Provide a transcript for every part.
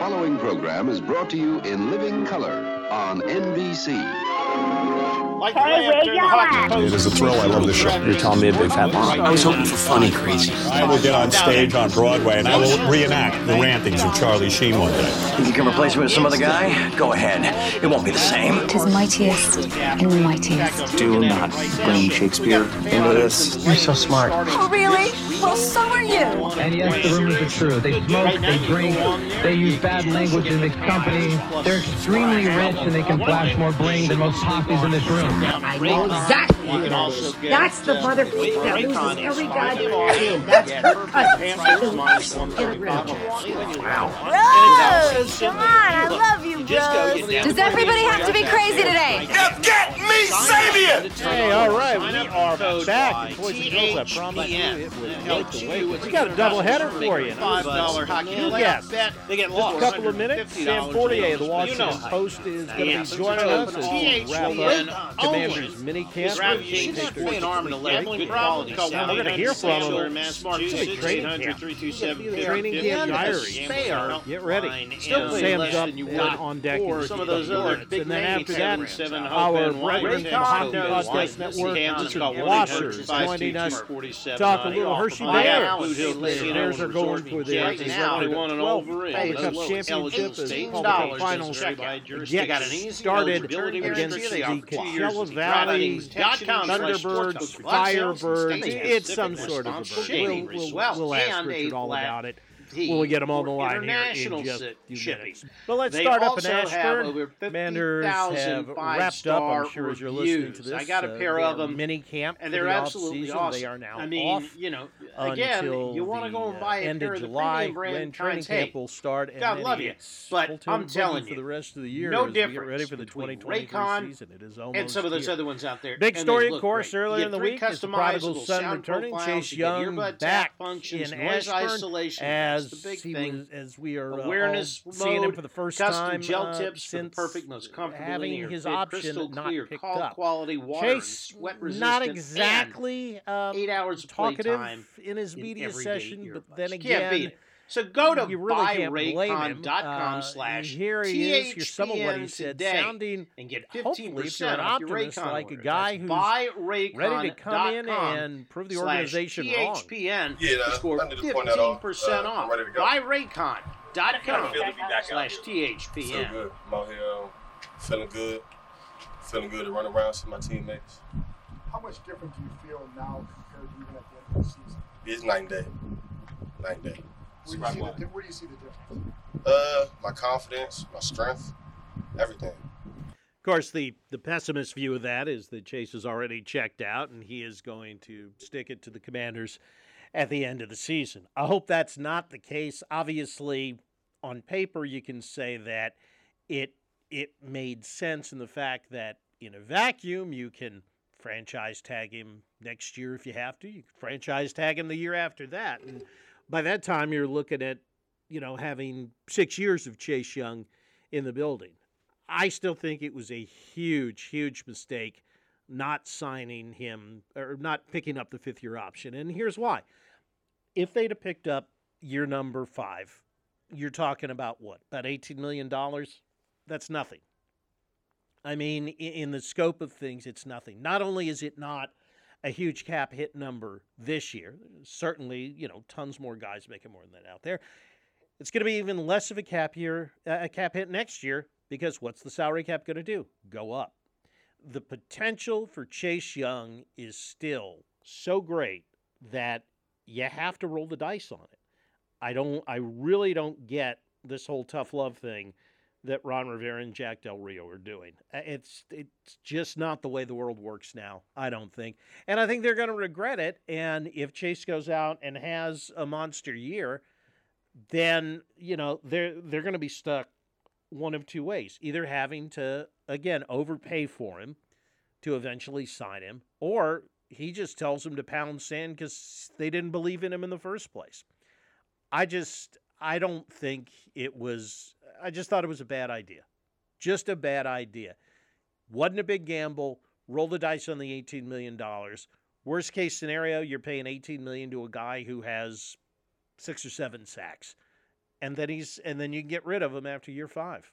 following program is brought to you in living color on NBC. Like It is a thrill. I love this show. You're telling me a big fat lie. I was hoping for funny crazy. I will get on stage on Broadway and I will reenact the rantings of Charlie Sheen one day. If you can replace me with some other guy, go ahead. It won't be the same. Tis mightiest in the mightiest. Do not bring Shakespeare into this. You're so smart. Oh, really? Well, so are you. And yes, the rumors are true. They smoke, they drink, they use bad language in mixed company. They're extremely rich and they can flash more bling than most poppies in this room. I know exactly who it is. That's the mother that loses every goddamn game. That's her cousin. Get rid of her. Rose, come on, I love you, Rose. Does everybody have to be crazy today? Get me, Savior! Hey, all right, we are back. Boys and girls, I promise you, it was worth the wait. We got a double header for you. Five dollar hockey Yes. bet. They get Just a couple of minutes. Sam Fortier, the Washington Post, is going to be joining us as we wrap up Commanders mini camp. She's not playing arm and a leg. Good quality. We're going to hear from him. Massachusetts, Training camp. 327 Training camp diary. Get ready. Still playing Sam's less up than you and would on deck. some of those other big And then names, after that, 77 our Hope and White, brethren from Hockey Hockey Podcast Network, Richard Washer, joining us talk a little Hershey Bears. The Bears are going for their Right now, they won an 12th Cup championship as Calder Cup finals get started against the Coachella Valley Thunderbirds, Firebirds. It's some sort of a bird. We'll, we'll, we'll ask Richard all about it when we get them on the line here in just a few minutes. But let's They start up in Ashburn. Commanders 50,000 have wrapped up, I'm sure, as you're listening to this. I got a uh, pair of them, Mini camp and they're the absolutely awesome. They are now I mean, off you know, again, you want to go and buy uh, a end pair of of the July premium brand when training camp Hey, will start. And God love you, but I'm telling you, for the rest of the year no as difference ready for the between 2023 season. It is almost and some of those other ones out there. Big story, of course, earlier in the week is the prodigal son returning, Chase Young, back in Ashburn isolation. As the big thing. was, as we are uh, Awareness seeing him for the first custom time gel uh, tips for the perfect, most comfortable having linear his fit, option crystal clear, call up. quality water, Chase, sweat resistant, not exactly um, eight hours of talkative in his media session, but then again, can't beat it. So go to you really can't buyraycon.com Uh, slash here he is. Here's some of what he THPN said, today sounding and get hopefully, if 15% you're an off your optimist, Raycon like a order. guy That's who's ready to come in and prove the slash organization wrong. THPN Yeah, to score I need point that 15% Uh, off. ready to go. Buyraycon.com Feel to be back out slash Feel THPN. good. I'm out here um, feeling good. Feeling good to run around, see my teammates. How much different do you feel now compared to even at the end of the season? It's night and day. Night and day. Where do you see the, where do you see the difference? Uh, my confidence, my strength, everything. Of course, the, the pessimist view of that is that Chase is already checked out and he is going to stick it to the commanders at the end of the season. I hope that's not the case. Obviously, on paper, you can say that it it made sense in the fact that in a vacuum, you can franchise tag him next year if you have to. You can franchise tag him the year after that. And by that time, you're looking at, you know, having six years of Chase Young in the building. I still think it was a huge, huge mistake not signing him or not picking up the fifth year option. And here's why. If they'd have picked up year number five, you're talking about what? About $18 million? That's nothing. I mean, in the scope of things, it's nothing. Not only is it not a huge cap hit number this year, certainly, you know, tons more guys making more than that out there. It's going to be even less of a cap year, uh, a cap hit next year because what's the salary cap going to do? Go up. The potential for Chase Young is still so great that you have to roll the dice on it. I don't I really don't get this whole tough love thing that Ron Rivera and Jack Del Rio are doing. Uh, it's it's just not the way the world works now, I don't think. And I think they're going to regret it and if Chase goes out and has a monster year, then, you know, they're they're going to be stuck one of two ways. Either having to again overpay for him to eventually sign him or he just tells them to pound sand cuz they didn't believe in him in the first place. I just I don't think it was I just thought it was a bad idea. Just a bad idea. Wasn't a big gamble. Roll the dice on the $18 million. Worst case scenario, you're paying 18 million to a guy who has six or seven sacks. and then he's and then you can get rid of him after year five.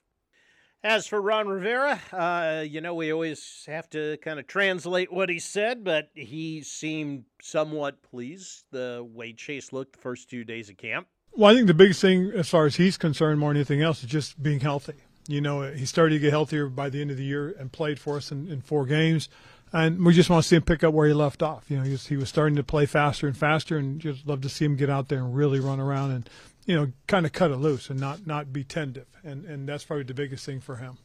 As for Ron Rivera, uh, you know we always have to kind of translate what he said, but he seemed somewhat pleased the way Chase looked the first two days of camp. Well, I think the biggest thing, as far as he's concerned, more than anything else, is just being healthy. You know, he started to get healthier by the end of the year and played for us in, in four games and we just want to see him pick up where he left off. You know, he was, he was starting to play faster and faster, and just love to see him get out there and really run around and you know kind of cut it loose and not not be tentative. And and that's probably the biggest thing for him.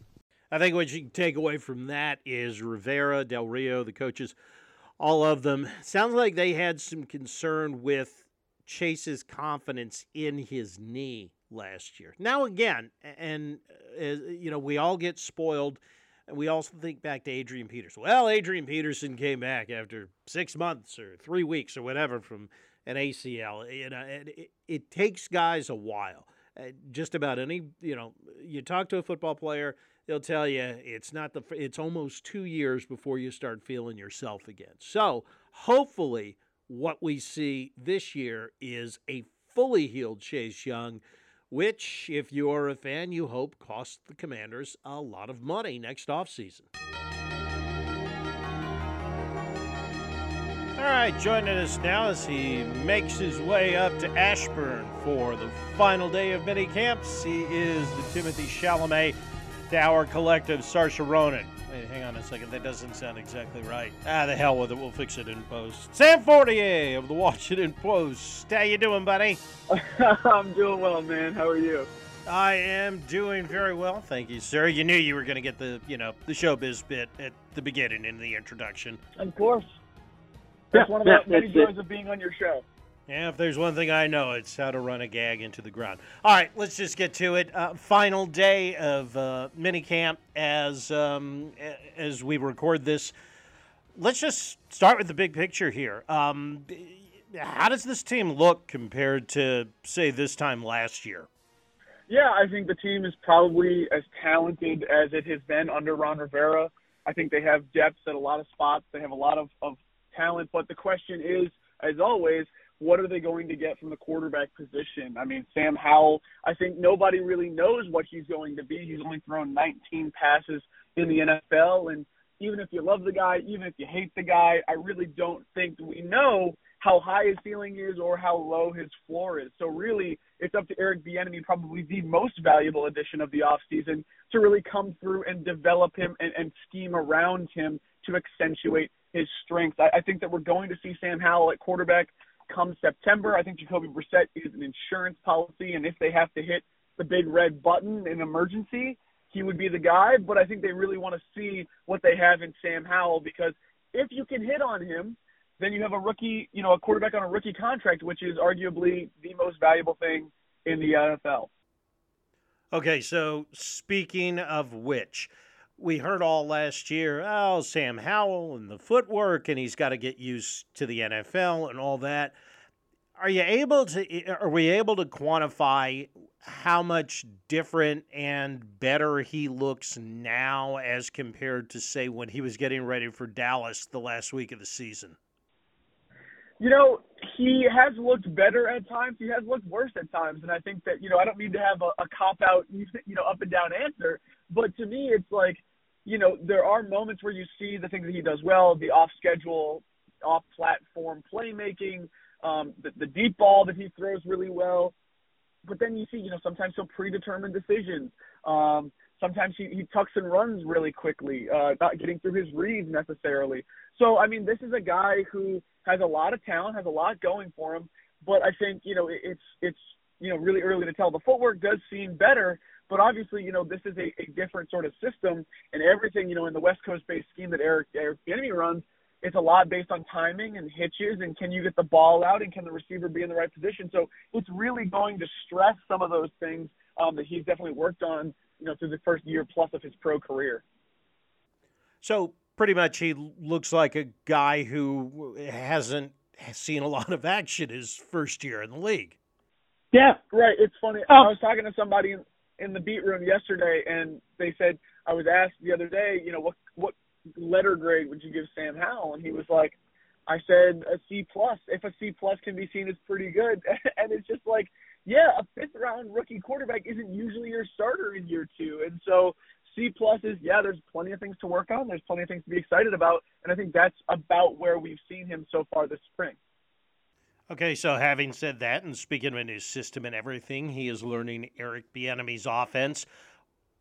I think what you can take away from that is Rivera, Del Rio, the coaches, all of them sounds like they had some concern with Chase's confidence in his knee last year. Now again, and uh, you know we all get spoiled and we also think back to Adrian Peterson. Well, Adrian Peterson came back after six months or three weeks or whatever from an ACL. You know, it, it takes guys a while. Uh, just about any, you know, you talk to a football player, they'll tell you it's not the. It's almost two years before you start feeling yourself again. So hopefully, what we see this year is a fully healed Chase Young which, if you're a fan, you hope costs the Commanders a lot of money next offseason. All right, joining us now as he makes his way up to Ashburn for the final day of mini camps, he is the Timothy Chalamet Tower Collective, Saoirse Ronan. Hang on a second. That doesn't sound exactly right. Ah, the hell with it. We'll fix it in post. Sam Fortier of the Washington Post. How you doing, buddy? I'm doing well, man. How are you? I am doing very well, thank you, sir. You knew you were going to get the, you know, the showbiz bit at the beginning in the introduction. Of course. That's one of the many joys of being on your show. Yeah, if there's one thing I know, it's how to run a gag into the ground. All right, let's just get to it. Uh, final day of uh, minicamp as um, as we record this. Let's just start with the big picture here. Um, how does this team look compared to, say, this time last year? Yeah, I think the team is probably as talented as it has been under Ron Rivera. I think they have depth at a lot of spots. They have a lot of, of talent, but the question is, as always, what are they going to get from the quarterback position? I mean, Sam Howell, I think nobody really knows what he's going to be. He's only thrown 19 passes in the NFL. And even if you love the guy, even if you hate the guy, I really don't think we know how high his ceiling is or how low his floor is. So really, it's up to Eric Bieniemy, probably the most valuable addition of the offseason, to really come through and develop him and, and scheme around him to accentuate his strengths. I, I think that we're going to see Sam Howell at quarterback come September. I think Jacoby Brissett is an insurance policy, and if they have to hit the big red button in emergency, he would be the guy. But I think they really want to see what they have in Sam Howell because if you can hit on him, then you have a rookie, you know, a quarterback on a rookie contract, which is arguably the most valuable thing in the NFL. Okay, so speaking of which, we heard all last year, oh, Sam Howell and the footwork, and he's got to get used to the NFL and all that. Are you able to? Eh, are we able to quantify how much different and better he looks now as compared to say when he was getting ready for Dallas the last week of the season? You know, he has looked better at times. He has looked worse at times, and I think that you know I don't need to have a, a cop out, you know, up and down answer. But to me, it's like you know, there are moments where you see the things that he does well, the off schedule, off platform playmaking, um, the, the deep ball that he throws really well. But then you see, you know, sometimes he'll predetermine decisions. Um, sometimes he, he tucks and runs really quickly, uh, not getting through his reads necessarily. So, I mean, this is a guy who has a lot of talent, has a lot going for him. But I think, you know, it, it's, it's, you know, really early to tell. The footwork does seem better, but obviously, you know, this is a, a different sort of system, and everything, you know, in the West Coast-based scheme that Eric Eric Bieniemy runs, it's a lot based on timing and hitches, and can you get the ball out, and can the receiver be in the right position? So it's really going to stress some of those things um, that he's definitely worked on, you know, through the first year plus of his pro career. So pretty much, he looks like a guy who hasn't seen a lot of action his first year in the league. Yeah, right. It's funny. Oh. I was talking to somebody in the beat room yesterday, and they said I was asked the other day, you know, what what letter grade would you give Sam Howell? And he was like, I said a C plus. If a C plus can be seen as pretty good, and it's just like yeah, a fifth round rookie quarterback isn't usually your starter in year two. And so C plus is yeah, there's plenty of things to work on. There's plenty of things to be excited about, and I think that's about where we've seen him so far this spring. Okay, so having said that, and speaking of a new system and everything, he is learning Eric Bieniemy's offense.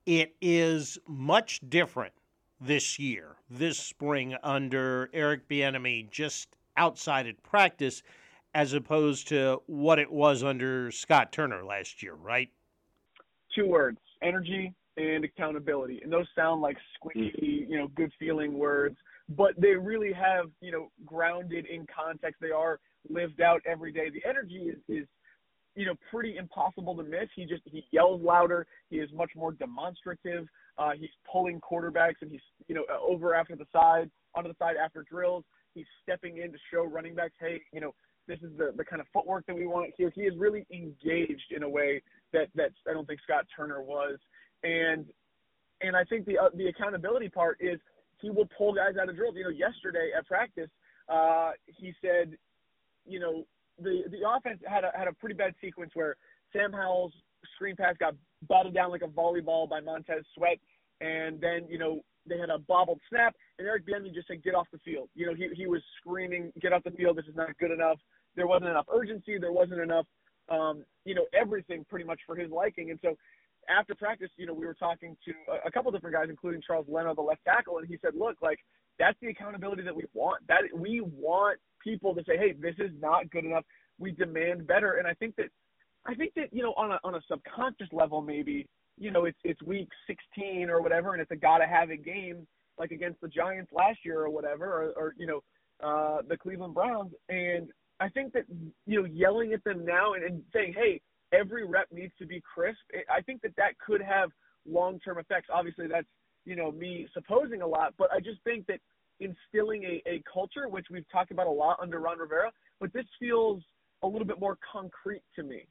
It is much different this year, this spring under Eric Bieniemy, just outside at practice, as opposed to what it was under Scott Turner last year, right? Two words: energy and accountability. And those sound like squeaky, hmm. you know, good feeling words, but they really have, you know, grounded in context. They are lived out every day. The energy is, is you know, pretty impossible to miss. He just he yells louder. He is much more demonstrative. Uh, he's pulling quarterbacks and he's you know over after the side, onto the side after drills. He's stepping in to show running backs, hey, you know, this is the the kind of footwork that we want here. He is really engaged in a way that that I don't think Scott Turner was and and I think the uh, the accountability part is he will pull guys out of drills. You know, yesterday at practice, uh, he said, you know, the the offense had a had a pretty bad sequence where Sam Howell's screen pass got batted down like a volleyball by Montez Sweat, and then you know they had a bobbled snap, and Eric Bieniemy just said, "Get off the field." You know, he he was screaming, "Get off the field! This is not good enough." There wasn't enough urgency. There wasn't enough, um, you know, everything pretty much for his liking, and so after practice, you know, we were talking to a, a couple different guys, including Charles Leno, the left tackle, and he said, "Look, like that's the accountability that we want. That we want people to say, hey, this is not good enough. We demand better." And I think that, I think that you know, on a on a subconscious level, maybe you know, it's it's week 16 or whatever, and it's a gotta have it game like against the Giants last year or whatever, or, or you know, uh, the Cleveland Browns, and I think that you know, yelling at them now and, and saying, hey every rep needs to be crisp. I think that that could have long-term effects. Obviously, that's you know me supposing a lot, but I just think that instilling a, a culture, which we've talked about a lot under Ron Rivera, but this feels a little bit more concrete to me.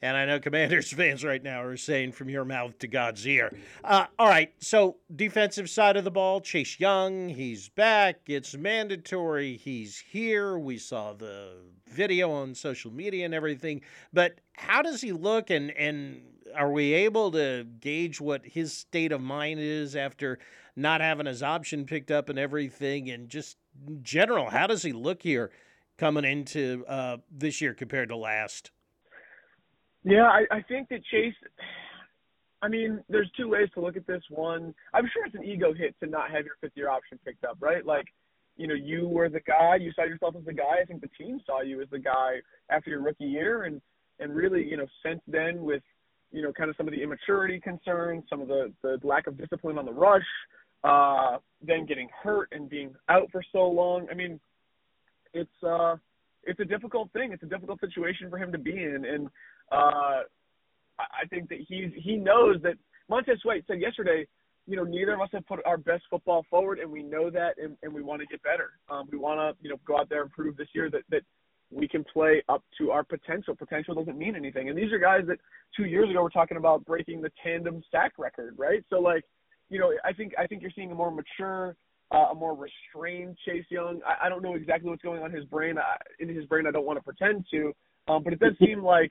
And I know Commanders fans right now are saying from your mouth to God's ear. Uh, all right, so defensive side of the ball, Chase Young, he's back. It's mandatory. He's here. We saw the video on social media and everything. But how does he look, and, and are we able to gauge what his state of mind is after not having his option picked up and everything? And just general, how does he look here coming into uh, this year compared to last? Yeah, I, I think that Chase. I mean, there's two ways to look at this. One, I'm sure it's an ego hit to not have your fifth year option picked up, right? Like, you know, you were the guy. You saw yourself as the guy. I think the team saw you as the guy after your rookie year, and and really, you know, since then with you know, kind of some of the immaturity concerns, some of the the lack of discipline on the rush, uh, then getting hurt and being out for so long. I mean, it's uh, it's a difficult thing. It's a difficult situation for him to be in, and uh, I think that he's he knows that Montez Sweat said yesterday, you know, neither of us have put our best football forward, and we know that, and, and we want to get better. Um, we want to, you know, go out there and prove this year that that we can play up to our potential. Potential doesn't mean anything, and these are guys that two years ago were talking about breaking the tandem sack record, right? So like, you know, I think I think you're seeing a more mature. Uh, a more restrained Chase Young. I, I don't know exactly what's going on in his brain. I, in his brain, I don't want to pretend to, um, but it does seem like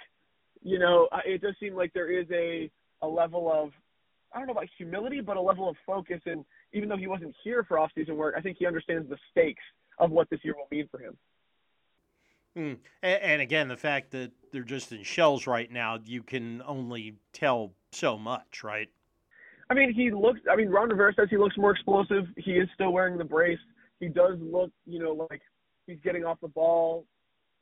you know, it does seem like there is a a level of I don't know about humility, but a level of focus. And even though he wasn't here for off-season work, I think he understands the stakes of what this year will mean for him. Mm. And, and, again, the fact that they're just in shells right now, you can only tell so much, right? I mean, he looks. I mean, Ron Rivera says he looks more explosive. He is still wearing the brace. He does look, you know, like he's getting off the ball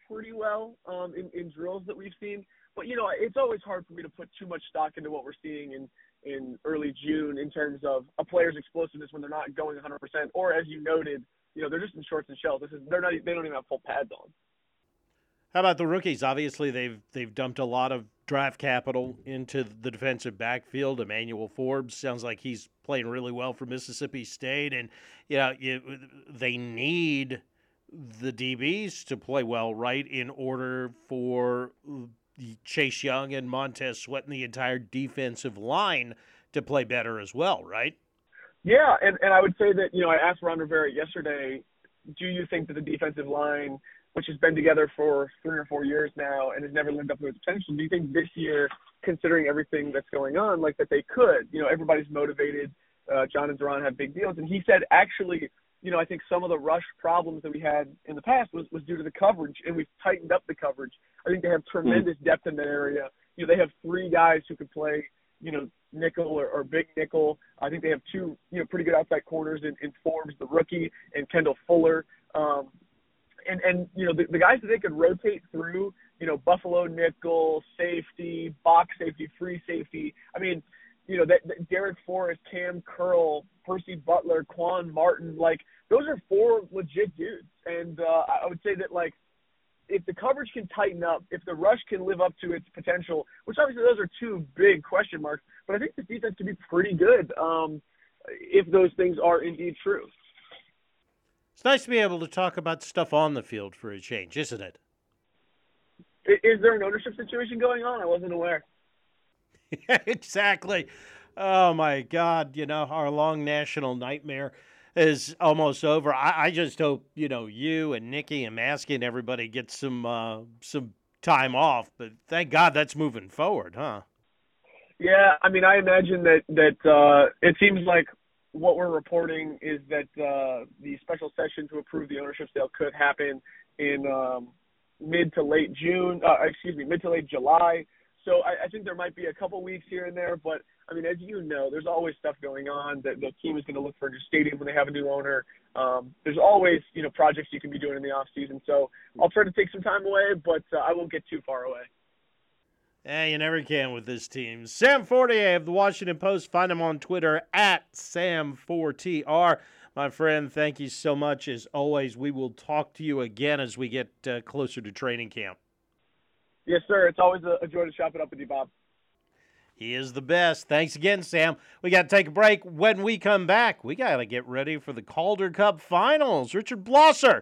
pretty well um, in, in drills that we've seen but you know, it's always hard for me to put too much stock into what we're seeing in in early June in terms of a player's explosiveness when they're not going 100%, or as you noted, you know, they're just in shorts and shells. This is they're not they don't even have full pads on. How about the rookies? Obviously, they've they've dumped a lot of draft capital into the defensive backfield. Emmanuel Forbes sounds like he's playing really well for Mississippi State, and you know you, they need the DBs to play well, right, in order for Chase Young and Montez Sweat and the entire defensive line to play better as well, right? Yeah, and, and I would say that, you know, I asked Ron Rivera yesterday, do you think that the defensive line which has been together for three or four years now and has never lived up to its potential. Do you think this year, considering everything that's going on, like that they could? You know, everybody's motivated. Uh, John and Daron have big deals, and he said actually, you know, I think some of the rush problems that we had in the past was was due to the coverage, and we've tightened up the coverage. I think they have tremendous depth in that area. You know, they have three guys who could play, you know, nickel or, or big nickel. I think they have two, you know, pretty good outside corners in, in Forbes, the rookie, and Kendall Fuller. Um, and and you know the, the guys that they could rotate through, you know, Buffalo nickel, safety, box safety, free safety. I mean, you know, that, that Darrick Forrest, Cam Curl, Percy Butler, Quan Martin, like those are four legit dudes. And uh, I would say that like if the coverage can tighten up, if the rush can live up to its potential, which obviously those are two big question marks, but I think this defense can be pretty good um, if those things are indeed true. It's nice to be able to talk about stuff on the field for a change, isn't it? Is there an ownership situation going on? I wasn't aware. exactly. Oh my God! You know our long national nightmare is almost over. I, I just hope you know you and Nicki and Maske and everybody get some uh, some time off. But thank God that's moving forward, huh? Yeah, I mean, I imagine that that uh, it seems like what we're reporting is that uh, the special session to approve the ownership sale could happen in um, mid to late June. Uh, excuse me, mid to late July. So I, I think there might be a couple weeks here and there, but I mean, as you know, there's always stuff going on. That the team is going to look for a new stadium when they have a new owner. Um, there's always, you know, projects you can be doing in the off season. So I'll try to take some time away, but uh, I won't get too far away. Yeah, you never can with this team. Sam Fortier of the Washington Post. Find him on Twitter at Sam4TR. My friend, thank you so much. As always, we will talk to you again as we get uh, closer to training camp. Yes, sir. It's always a, joy to shop it up with you, Bob. He is the best. Thanks again, Sam. We got to take a break. When we come back, we got to get ready for the Calder Cup Finals. Richard Blosser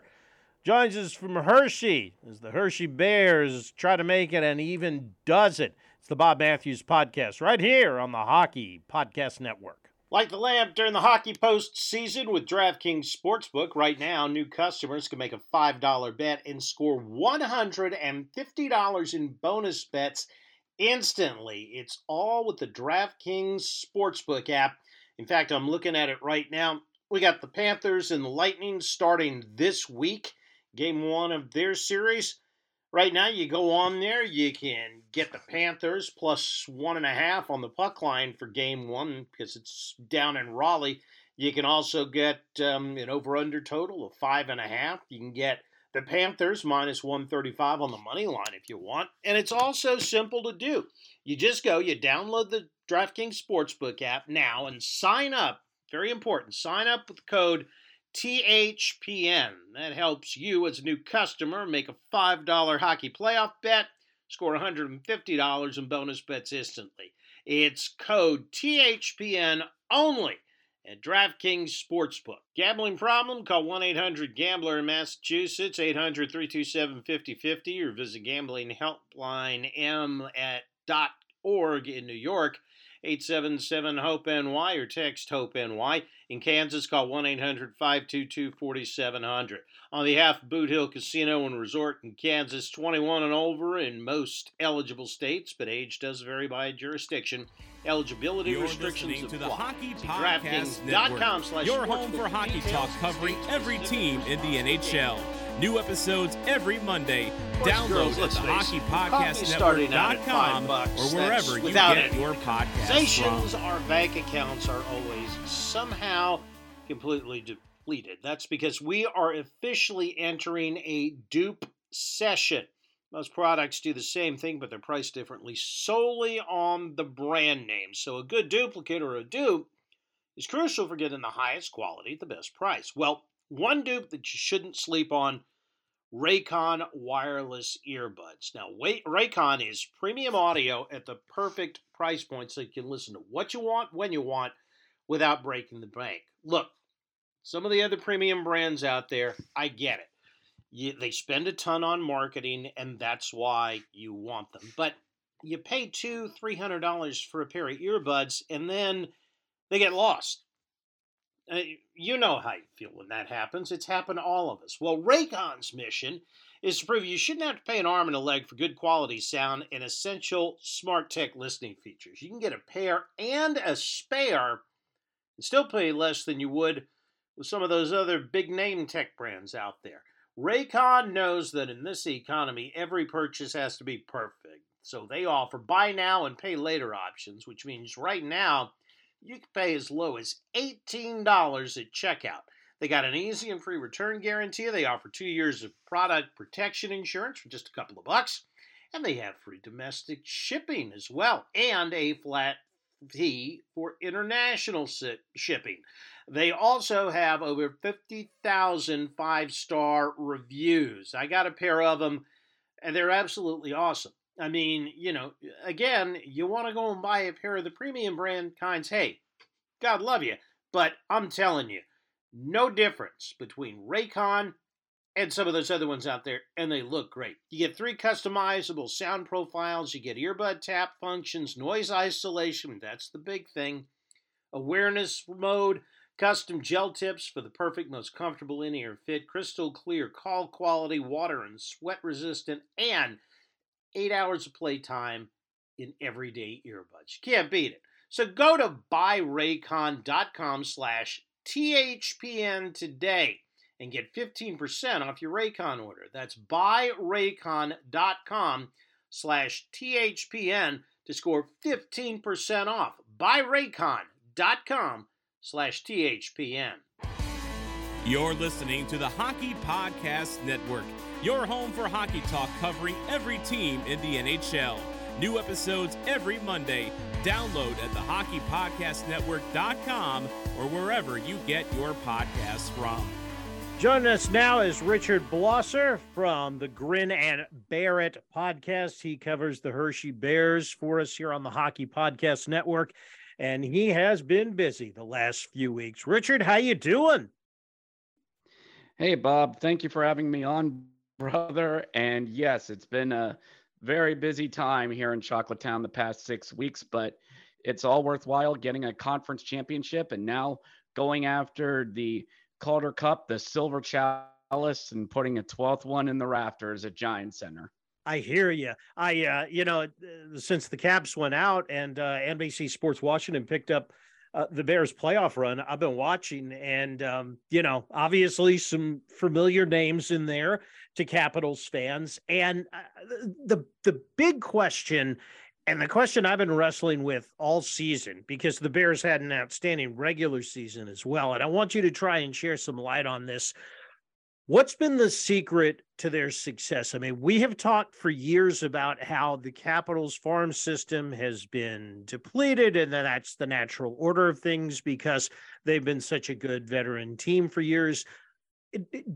joins us from Hershey as the Hershey Bears try to make it and even does it. It's the Bob Matthews Podcast right here on the Hockey Podcast Network. Like the lamp during the hockey postseason with DraftKings Sportsbook, right now, new customers can make a $5 bet and score $150 in bonus bets instantly. It's all with the DraftKings Sportsbook app. In fact, I'm looking at it right now. We got the Panthers and the Lightning starting this week, game one of their series. Right now, you go on there, you can get the Panthers plus one and a half on the puck line for game one because it's down in Raleigh. You can also get um, an over under total of five and a half. You can get the Panthers minus 135 on the money line if you want. And it's also simple to do. You just go, you download the DraftKings Sportsbook app now and sign up. Very important. Sign up with code THPN. That helps you as a new customer make a $5 hockey playoff bet, score $150 in bonus bets instantly. It's code THPN only at DraftKings Sportsbook. Gambling problem? Call 1 800 Gambler in Massachusetts, 800 327 5050, or visit Gambling Helpline M at .org in New York. 877 HOPE NY or text HOPE NY. In Kansas, call 1 800 522 4700. On behalf of Boot Hill Casino and Resort in Kansas, 21 and over in most eligible states, but age does vary by jurisdiction. Eligibility You're restrictions listening to the apply. Hockey Podcast DraftKings.com Network, slash your home for hockey talk covering every team in the NHL. New episodes every Monday. Download at the face it, coffee's starting out at hockeypodcastnetwork.com or wherever you get any your podcasts from. Our bank accounts are always somehow completely depleted. That's because we are officially entering a dupe session. Most products do the same thing, but they're priced differently solely on the brand name. So a good duplicate or a dupe is crucial for getting the highest quality at the best price. Well, one dupe that you shouldn't sleep on Raycon wireless earbuds. Now, Way- Raycon is premium audio at the perfect price point so you can listen to what you want when you want without breaking the bank. Look, some of the other premium brands out there, I get it. You, they spend a ton on marketing, and that's why you want them. But you pay two, three hundred dollars for a pair of earbuds, and then they get lost. Uh, you know how you feel when that happens. It's happened to all of us. Well, Raycon's mission is to prove you shouldn't have to pay an arm and a leg for good quality sound and essential smart tech listening features. You can get a pair and a spare and still pay less than you would with some of those other big name tech brands out there. Raycon knows that in this economy, every purchase has to be perfect. So they offer buy now and pay later options, which means right now you can pay as low as $18 at checkout. They got an easy and free return guarantee. They offer two years of product protection insurance for just a couple of bucks. And they have free domestic shipping as well and a flat fee for international shipping. They also have over 50,000 five star reviews. I got a pair of them, and they're absolutely awesome. I mean, you know, again, you want to go and buy a pair of the premium brand kinds. Hey, God love you. But I'm telling you, no difference between Raycon and some of those other ones out there, and they look great. You get three customizable sound profiles, you get earbud tap functions, noise isolation, that's the big thing, awareness mode, custom gel tips for the perfect, most comfortable in ear fit, crystal clear call quality, water and sweat resistant, and eight hours of playtime in everyday earbuds. You can't beat it. So go to buyraycon.com slash THPN today and get 15% off your Raycon order. That's buyraycon.com slash THPN to score 15% off. Buyraycon.com slash THPN. You're listening to the Hockey Podcast Network, your home for hockey talk covering every team in the NHL. New episodes every Monday. Download at thehockeypodcastnetwork.com or wherever you get your podcasts from. Joining us now is Richard Blosser from the Grin and Bear It podcast. He covers the Hershey Bears for us here on the Hockey Podcast Network, and he has been busy the last few weeks. Richard, how you doing? Hey, Bob. Thank you for having me on, brother. And yes, it's been a very busy time here in Chocolate Town the past six weeks, but it's all worthwhile getting a conference championship and now going after the Calder Cup, the silver chalice, and putting a 12th one in the rafters at Giant Center. I hear you. I, uh, you know, since the Caps went out and uh, NBC Sports Washington picked up uh, the Bears playoff run, I've been watching, and um, you know, obviously some familiar names in there to Capitals fans, and uh, the the big question. And the question I've been wrestling with all season, because the Bears had an outstanding regular season as well. And I want you to try and share some light on this. What's been the secret to their success? I mean, we have talked for years about how the Capitals farm system has been depleted, and that's the natural order of things because they've been such a good veteran team for years.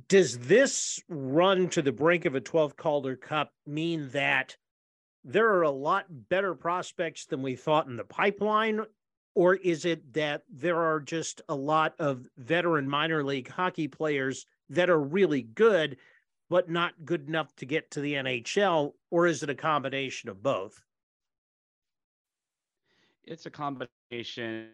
Does this run to the brink of a 12th Calder Cup mean that there are a lot better prospects than we thought in the pipeline? Or is it that there are just a lot of veteran minor league hockey players that are really good, but not good enough to get to the NHL? Or is it a combination of both? It's a combination.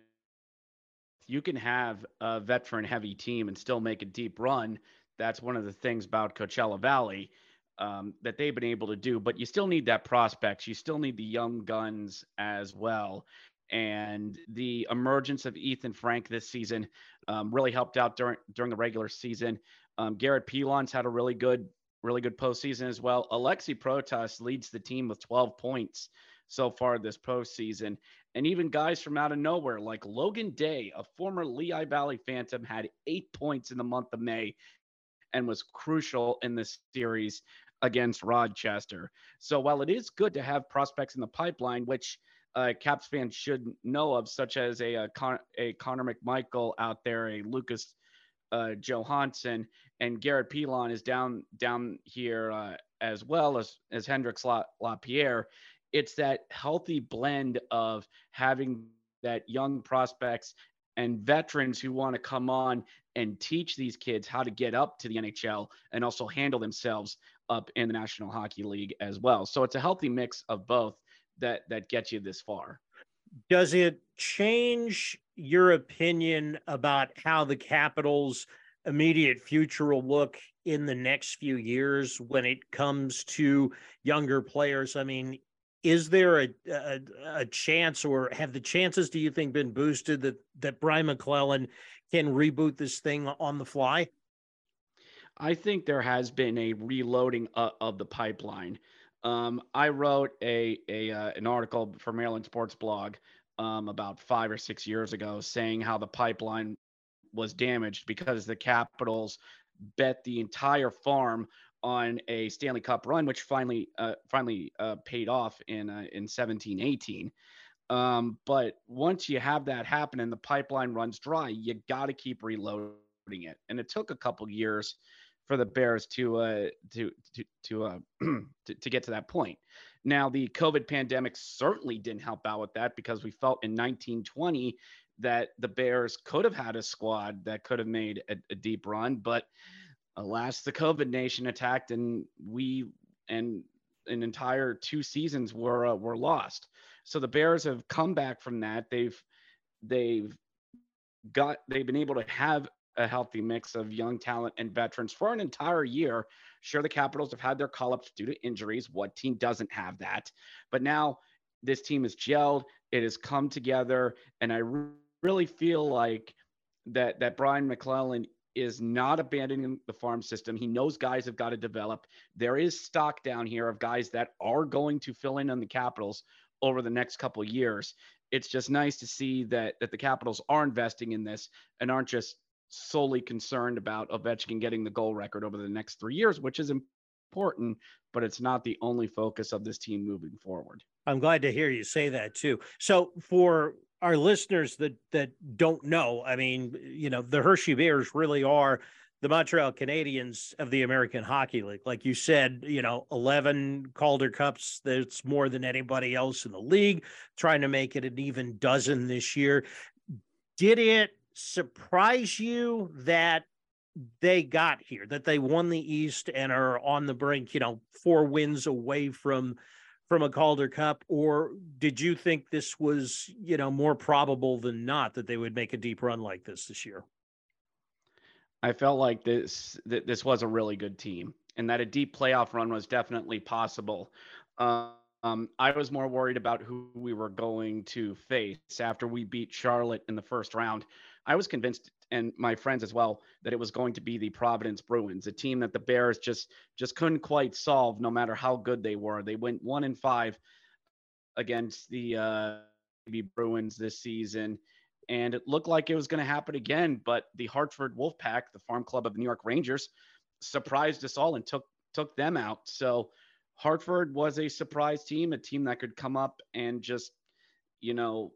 You can have a veteran heavy team and still make a deep run. That's one of the things about Coachella Valley um, that they've been able to do. But you still need that prospects. You still need the young guns as well. And the emergence of Ethan Frank this season um, really helped out during during the regular season. Um, Garrett Pilon's had a really good, really good postseason as well. Alexi Protas leads the team with 12 points so far this postseason. And even guys from out of nowhere, like Logan Day, a former Lehigh Valley Phantom, had eight points in the month of May and was crucial in this series against Rochester. So while it is good to have prospects in the pipeline, which uh, Caps fans should know of, such as a, a, Con- a Connor McMichael out there, a Lucas uh, Johansen, and Garrett Pilon is down down here uh, as well as as Hendrix La- LaPierre. It's that healthy blend of having that young prospects and veterans who want to come on and teach these kids how to get up to the NHL and also handle themselves up in the National Hockey League as well. So it's a healthy mix of both that that gets you this far. Does it change your opinion about how the Capitals immediate future will look in the next few years when it comes to younger players? I mean, is there a, a, a chance, or have the chances, do you think, been boosted that that Brian MacLellan can reboot this thing on the fly? I think there has been a reloading of the pipeline. Um, I wrote a, a uh, an article for Maryland Sports Blog um, about five or six years ago, saying how the pipeline was damaged because the Capitals bet the entire farm on a Stanley Cup run, which finally uh, finally uh, paid off in uh, in 17 18. Um, but once you have that happen and the pipeline runs dry, you got to keep reloading it. And it took a couple years for the Bears to uh, to to to, uh, to to get to that point. Now, the COVID pandemic certainly didn't help out with that because we felt in 1920 that the Bears could have had a squad that could have made a, a deep run, but alas, the COVID nation attacked, and we and an entire two seasons were uh, were lost. So the Bears have come back from that. They've they've got they've been able to have a healthy mix of young talent and veterans for an entire year. Sure, the Capitals have had their call ups due to injuries. What team doesn't have that? But now this team is gelled. It has come together, and I really feel like that that Brian MacLellan is not abandoning the farm system. He knows guys have got to develop. There is stock down here of guys that are going to fill in on the Capitals over the next couple years. It's just nice to see that that the Capitals are investing in this and aren't just solely concerned about Ovechkin getting the goal record over the next three years, which is important, but it's not the only focus of this team moving forward. I'm glad to hear you say that too. So for our listeners that that don't know, I mean, you know, the Hershey Bears really are the Montreal Canadiens of the American Hockey League. Like you said, you know, 11 Calder Cups, that's more than anybody else in the league, trying to make it an even dozen this year. Did it surprise you that they got here, that they won the East and are on the brink, you know, four wins away from from a Calder Cup, or did you think this was, you know, more probable than not that they would make a deep run like this this year? I felt like this that this was a really good team, and that a deep playoff run was definitely possible. Um, I was more worried about who we were going to face after we beat Charlotte in the first round. I was convinced, and my friends as well, that it was going to be the Providence Bruins, a team that the Bears just just couldn't quite solve, no matter how good they were. They went one in five against the uh, Bruins this season, and it looked like it was going to happen again. But the Hartford Wolfpack, the farm club of the New York Rangers, surprised us all and took took them out. So Hartford was a surprise team, a team that could come up and just, you know,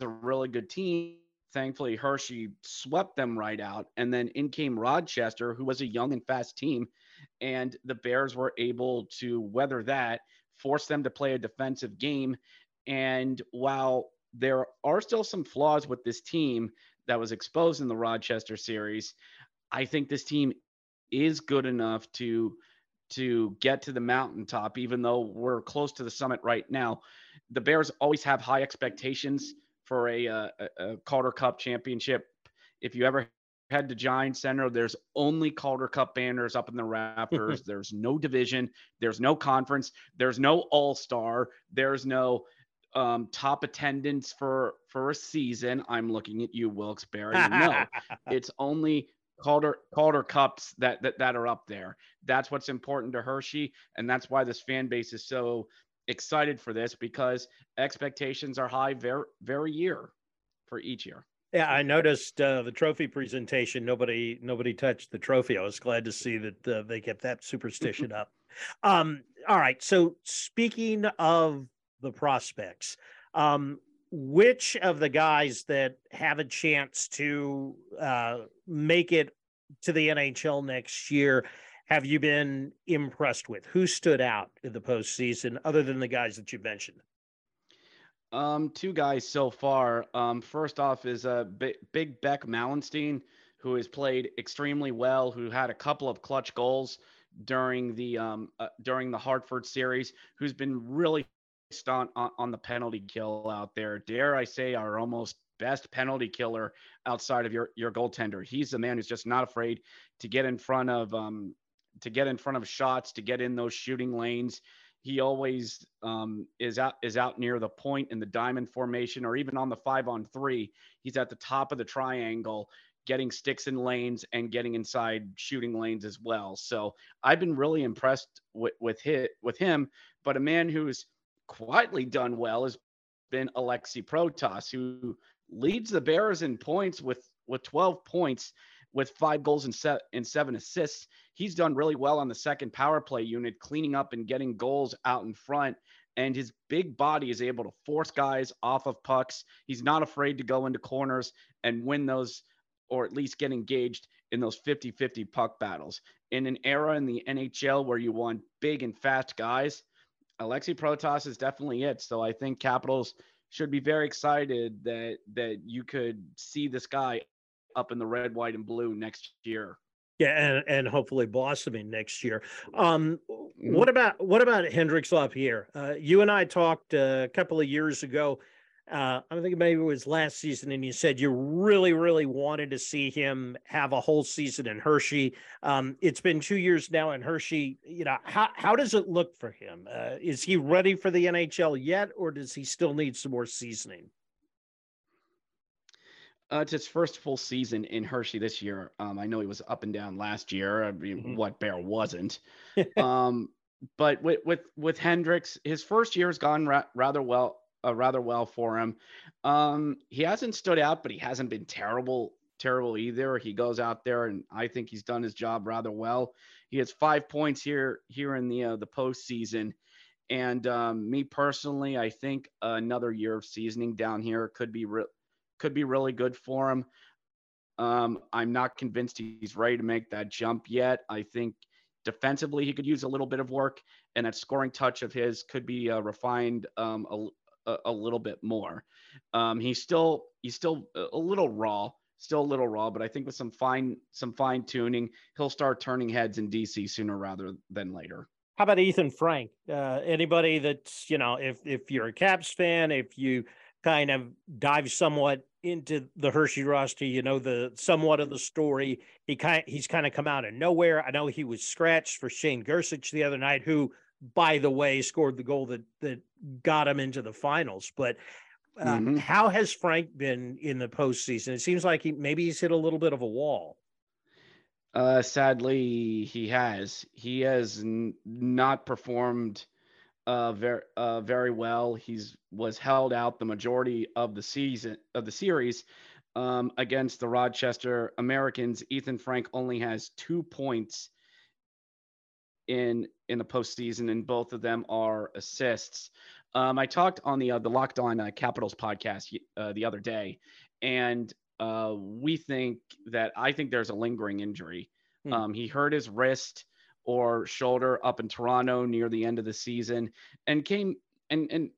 a really good team thankfully Hershey swept them right out. And then in came Rochester, who was a young and fast team. And the Bears were able to weather that, force them to play a defensive game. And while there are still some flaws with this team that was exposed in the Rochester series, I think this team is good enough to to get to the mountaintop even though we're close to the summit right now the bears always have high expectations for a, uh, a, a Calder Cup championship. If you ever head to Giant Center, there's only Calder Cup banners up in the rafters. there's no division. There's no conference. There's no All Star. There's no um, top attendance for for a season. I'm looking at you, Wilkes-Barre. No, it's only Calder Calder Cups that, that that are up there. That's what's important to Hershey, and that's why this fan base is so excited for this because expectations are high very very year for each year. Yeah, I noticed uh, the trophy presentation. Nobody, nobody touched the trophy. I was glad to see that uh, they kept that superstition up. Um, all right. So, speaking of the prospects, um, which of the guys that have a chance to uh, make it to the NHL next year have you been impressed with? Who stood out in the postseason other than the guys that you mentioned? Um, two guys so far. Um, first off is a uh, big, big Beck Malenstyn, who has played extremely well, who had a couple of clutch goals during the um, uh, during the Hartford series, who's been really on on the penalty kill out there. Dare I say, our almost best penalty killer outside of your your goaltender. He's the man who's just not afraid to get in front of um to get in front of shots, to get in those shooting lanes. He always um, is out is out near the point in the diamond formation, or even on the five on three. He's at the top of the triangle, getting sticks in lanes and getting inside shooting lanes as well. So I've been really impressed with with hit with him. But a man who's quietly done well has been Alexi Protas, who leads the Bears in points with with 12 points with five goals and, se- and seven assists. He's done really well on the second power play unit, cleaning up and getting goals out in front. And his big body is able to force guys off of pucks. He's not afraid to go into corners and win those, or at least get engaged in those 50 50 puck battles. In an era in the NHL where you want big and fast guys, Alexi Protas is definitely it. So I think Capitals should be very excited that that you could see this guy up in the red, white, and blue next year. Yeah, and, and hopefully blossoming next year. Um, what about what about Hendrix Lapierre? Uh, you and I talked a couple of years ago. Uh, I think maybe it was last season, and you said you really, really wanted to see him have a whole season in Hershey. Um, it's been two years now in Hershey. You know, how how does it look for him? Uh, is he ready for the NHL yet, or does he still need some more seasoning? Uh, it's his first full season in Hershey this year. Um, I know he was up and down last year. I mean, mm-hmm. what Bear wasn't? um, but with with with Hendrix, his first year has gone ra- rather well, uh, rather well for him. Um, he hasn't stood out, but he hasn't been terrible, terrible either. He goes out there, and I think he's done his job rather well. He has five points here here in the uh, the postseason. And um, me personally, I think another year of seasoning down here could be re- could be really good for him. Um, I'm not convinced he's ready to make that jump yet. I think defensively he could use a little bit of work, and that scoring touch of his could be uh, refined um, a, a, little bit more. Um, he's still he's still a little raw, still a little raw, but I think with some fine some fine tuning, he'll start turning heads in DC sooner rather than later. How about Ethan Frank? Uh, anybody that's you know, if if you're a Caps fan, if you kind of dive somewhat into the Hershey roster, you know the somewhat of the story. He kind he's kind of come out of nowhere. I know he was scratched for Shane Gersich the other night, who, by the way, scored the goal that that got him into the finals. But uh, mm-hmm. how has Frank been in the postseason? It seems like he maybe he's hit a little bit of a wall. Uh, sadly, he has. He has n- not performed uh, very uh, very well. He's was held out the majority of the season of the series um, against the Rochester Americans. Ethan Frank only has two points in in the postseason, and both of them are assists. Um, I talked on the uh, the Locked On uh, Capitals podcast uh, the other day, and uh, we think that I think there's a lingering injury. Hmm. Um, he hurt his wrist or shoulder up in Toronto near the end of the season and came and and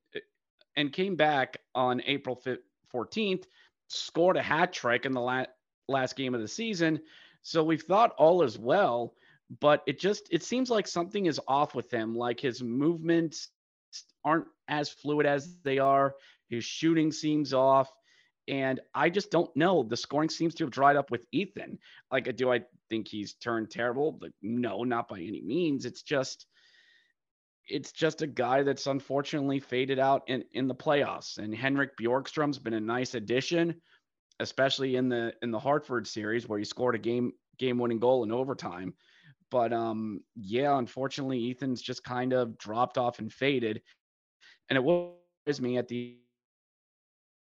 and came back on April 14th, scored a hat trick in the last last game of the season. So we've thought all is well, but it just it seems like something is off with him. Like his movements aren't as fluid as they are. His shooting seems off. And I just don't know. The scoring seems to have dried up with Ethan. Like, do I think he's turned terrible? Like, no, not by any means. It's just, it's just a guy that's unfortunately faded out in, in the playoffs. And Henrik Borgstrom's been a nice addition, especially in the in the Hartford series where he scored a game game winning goal in overtime. But um, yeah, unfortunately, Ethan's just kind of dropped off and faded. And it worries me at the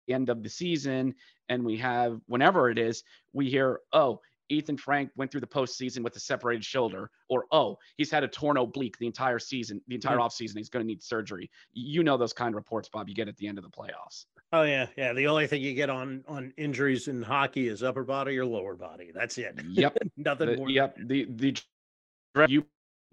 end of the season and we have whenever it is, we hear, oh, Ethan Frank went through the postseason with a separated shoulder, or oh, he's had a torn oblique the entire season, the entire mm-hmm. offseason. He's going to need surgery. You know those kind of reports, Bob. You get at the end of the playoffs. Oh yeah, yeah. The only thing you get on on injuries in hockey is upper body or lower body. That's it. Yep. Nothing the, more. Yep. The the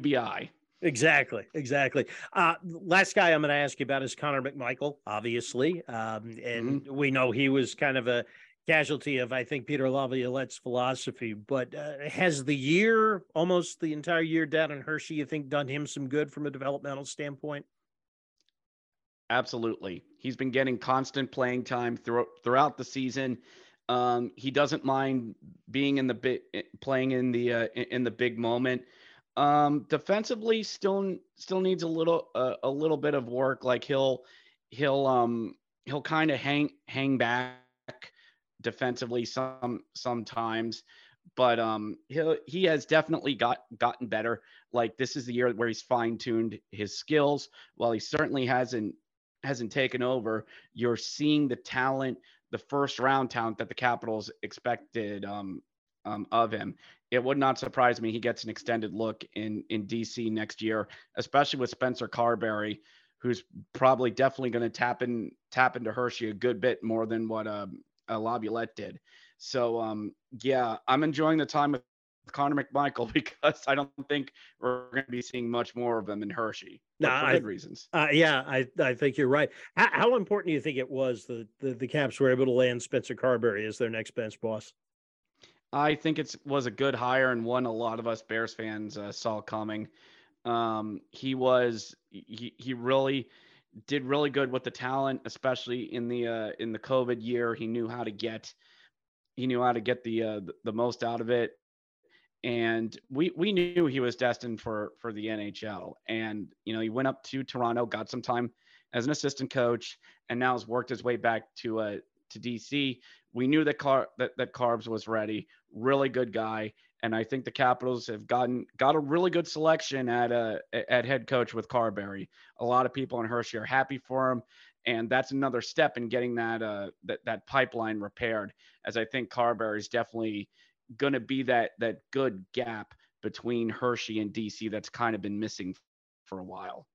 UBI. Exactly, exactly. Uh, last guy I'm going to ask you about is Connor McMichael, obviously, um, and mm-hmm. we know he was kind of a casualty of I think Peter Laviolette's philosophy. But uh, has the year, almost the entire year down in Hershey, you think done him some good from a developmental standpoint? Absolutely. He's been getting constant playing time throughout throughout the season. Um, he doesn't mind being in the bit eh, playing in the uh, in the big moment. Um, defensively, still still needs a little uh, a little bit of work. Like he'll he'll um he'll kind of hang hang back defensively some sometimes, but um he he has definitely got gotten better. Like this is the year where he's fine tuned his skills. While he certainly hasn't hasn't taken over, you're seeing the talent, the first round talent that the Capitals expected um, um, of him. It would not surprise me he gets an extended look in in DC next year, especially with Spencer Carbery, who's probably definitely going to tap in tap into Hershey a good bit more than what um, uh, Laviolette did. So um, yeah, I'm enjoying the time with Connor McMichael because I don't think we're going to be seeing much more of him in Hershey. No, for good reasons. Uh, yeah, I, I think you're right. How, how, important do you think it was that the, the Caps were able to land Spencer Carbery as their next bench boss? I think it was a good hire and one a lot of us Bears fans uh, saw coming. Um, he was he, he really did really good with the talent, especially in the uh, in the COVID year. He knew how to get he knew how to get the uh, the most out of it, and we we knew he was destined for for the NHL. And you know he went up to Toronto, got some time as an assistant coach, and now has worked his way back to uh, to DC. We knew that Car that, that Carbs was ready. Really good guy, and I think the Capitals have gotten got a really good selection at uh, at head coach with Carbery. A lot of people in Hershey are happy for him, and that's another step in getting that uh, that that pipeline repaired. As I think Carbery is definitely going to be that that good gap between Hershey and DC that's kind of been missing for a while.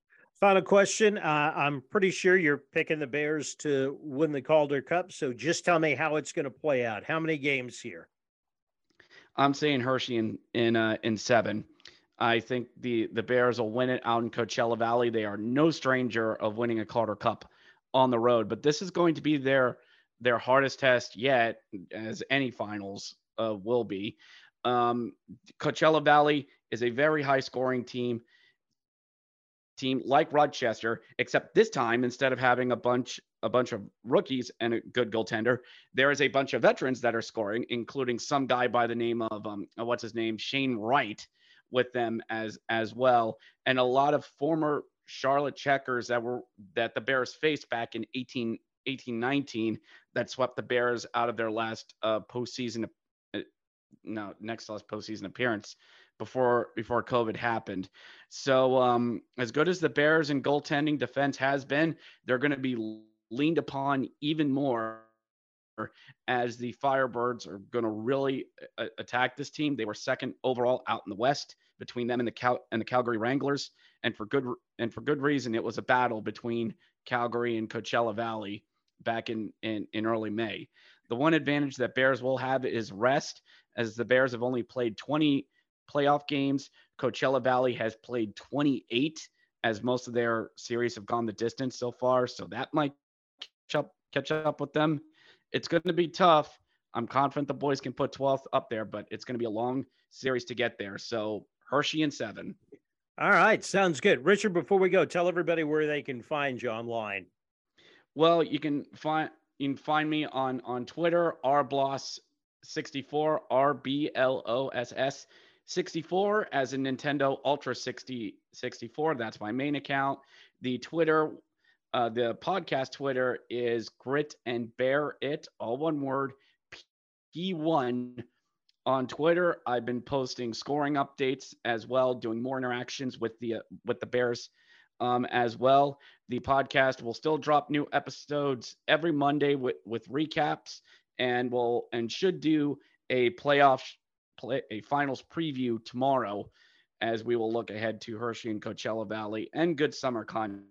Final question. Uh, I'm pretty sure you're picking the Bears to win the Calder Cup. So just tell me how it's going to play out. How many games here? I'm saying Hershey in in uh, in seven. I think the the Bears will win it out in Coachella Valley. They are no stranger of winning a Calder Cup on the road, but this is going to be their their hardest test yet, as any finals uh, will be. Um, Coachella Valley is a very high scoring team team like Rochester, except this time instead of having a bunch a bunch of rookies and a good goaltender, there is a bunch of veterans that are scoring, including some guy by the name of um uh, what's his name? Shane Wright with them as as well, and a lot of former Charlotte checkers that were that the Bears faced back in 18 18 19 that swept the Bears out of their last uh, postseason uh, no next last postseason appearance before before COVID happened. So um, as good as the Bears and goaltending defense has been, they're going to be leaned upon even more as the Firebirds are going to really uh, attack this team. They were second overall out in the West between them and the Cal- and the Calgary Wranglers, and for good and for good reason. It was a battle between Calgary and Coachella Valley back in in, in early May. The one advantage that Bears will have is rest, as the Bears have only played 20 playoff games. Coachella Valley has played 28 as most of their series have gone the distance so far. So that might catch up, catch up with them. It's going to be tough. I'm confident the boys can put 12th up there, but it's going to be a long series to get there. So Hershey and seven. All right. Sounds good. Richard, before we go, tell everybody where they can find you online. Well, you can find you can find me on on Twitter, rbloss64, R B L O S S 64 as a Nintendo Ultra 60 64. That's my main account. The Twitter, uh, the podcast Twitter is Grin and Bear It, all one word. P1 on Twitter. I've been posting scoring updates as well, doing more interactions with the uh, with the Bears um, as well. The podcast will still drop new episodes every Monday with with recaps, and will and should do a playoff play a finals preview tomorrow as we will look ahead to Hershey and Coachella Valley and good summer content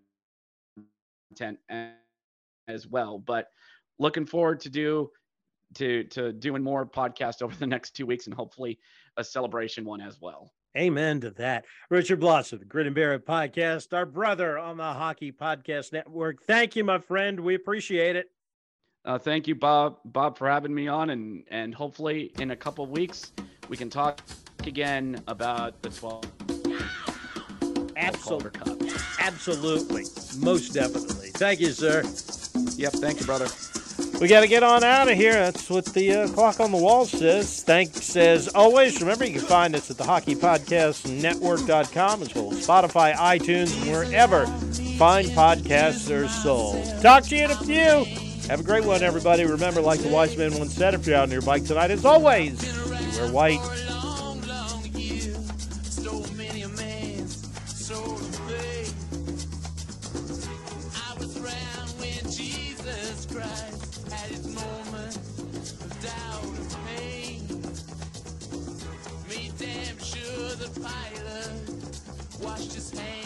as well. But looking forward to do to to doing more podcast over the next two weeks and hopefully a celebration one as well. Amen to that. Richard Blosser, the Grit and It podcast, our brother on the Hockey Podcast Network. Thank you, my friend. We appreciate it. Uh, thank you, Bob, Bob, for having me on, and and hopefully in a couple weeks we can talk again about the 12. Calder Cup. Absolutely. Most definitely. Thank you, sir. Yep. Thank you, brother. We got to get on out of here. That's what the uh, clock on the wall says. Thanks as always. Remember, you can find us at the Hockey Podcast Network.com as well as Spotify, iTunes, wherever fine podcasts are sold. Talk to you in a few. Have a great one, everybody. Remember, like the wise man once said, if you're out on your bike tonight, as always, you wear white. washed his hands.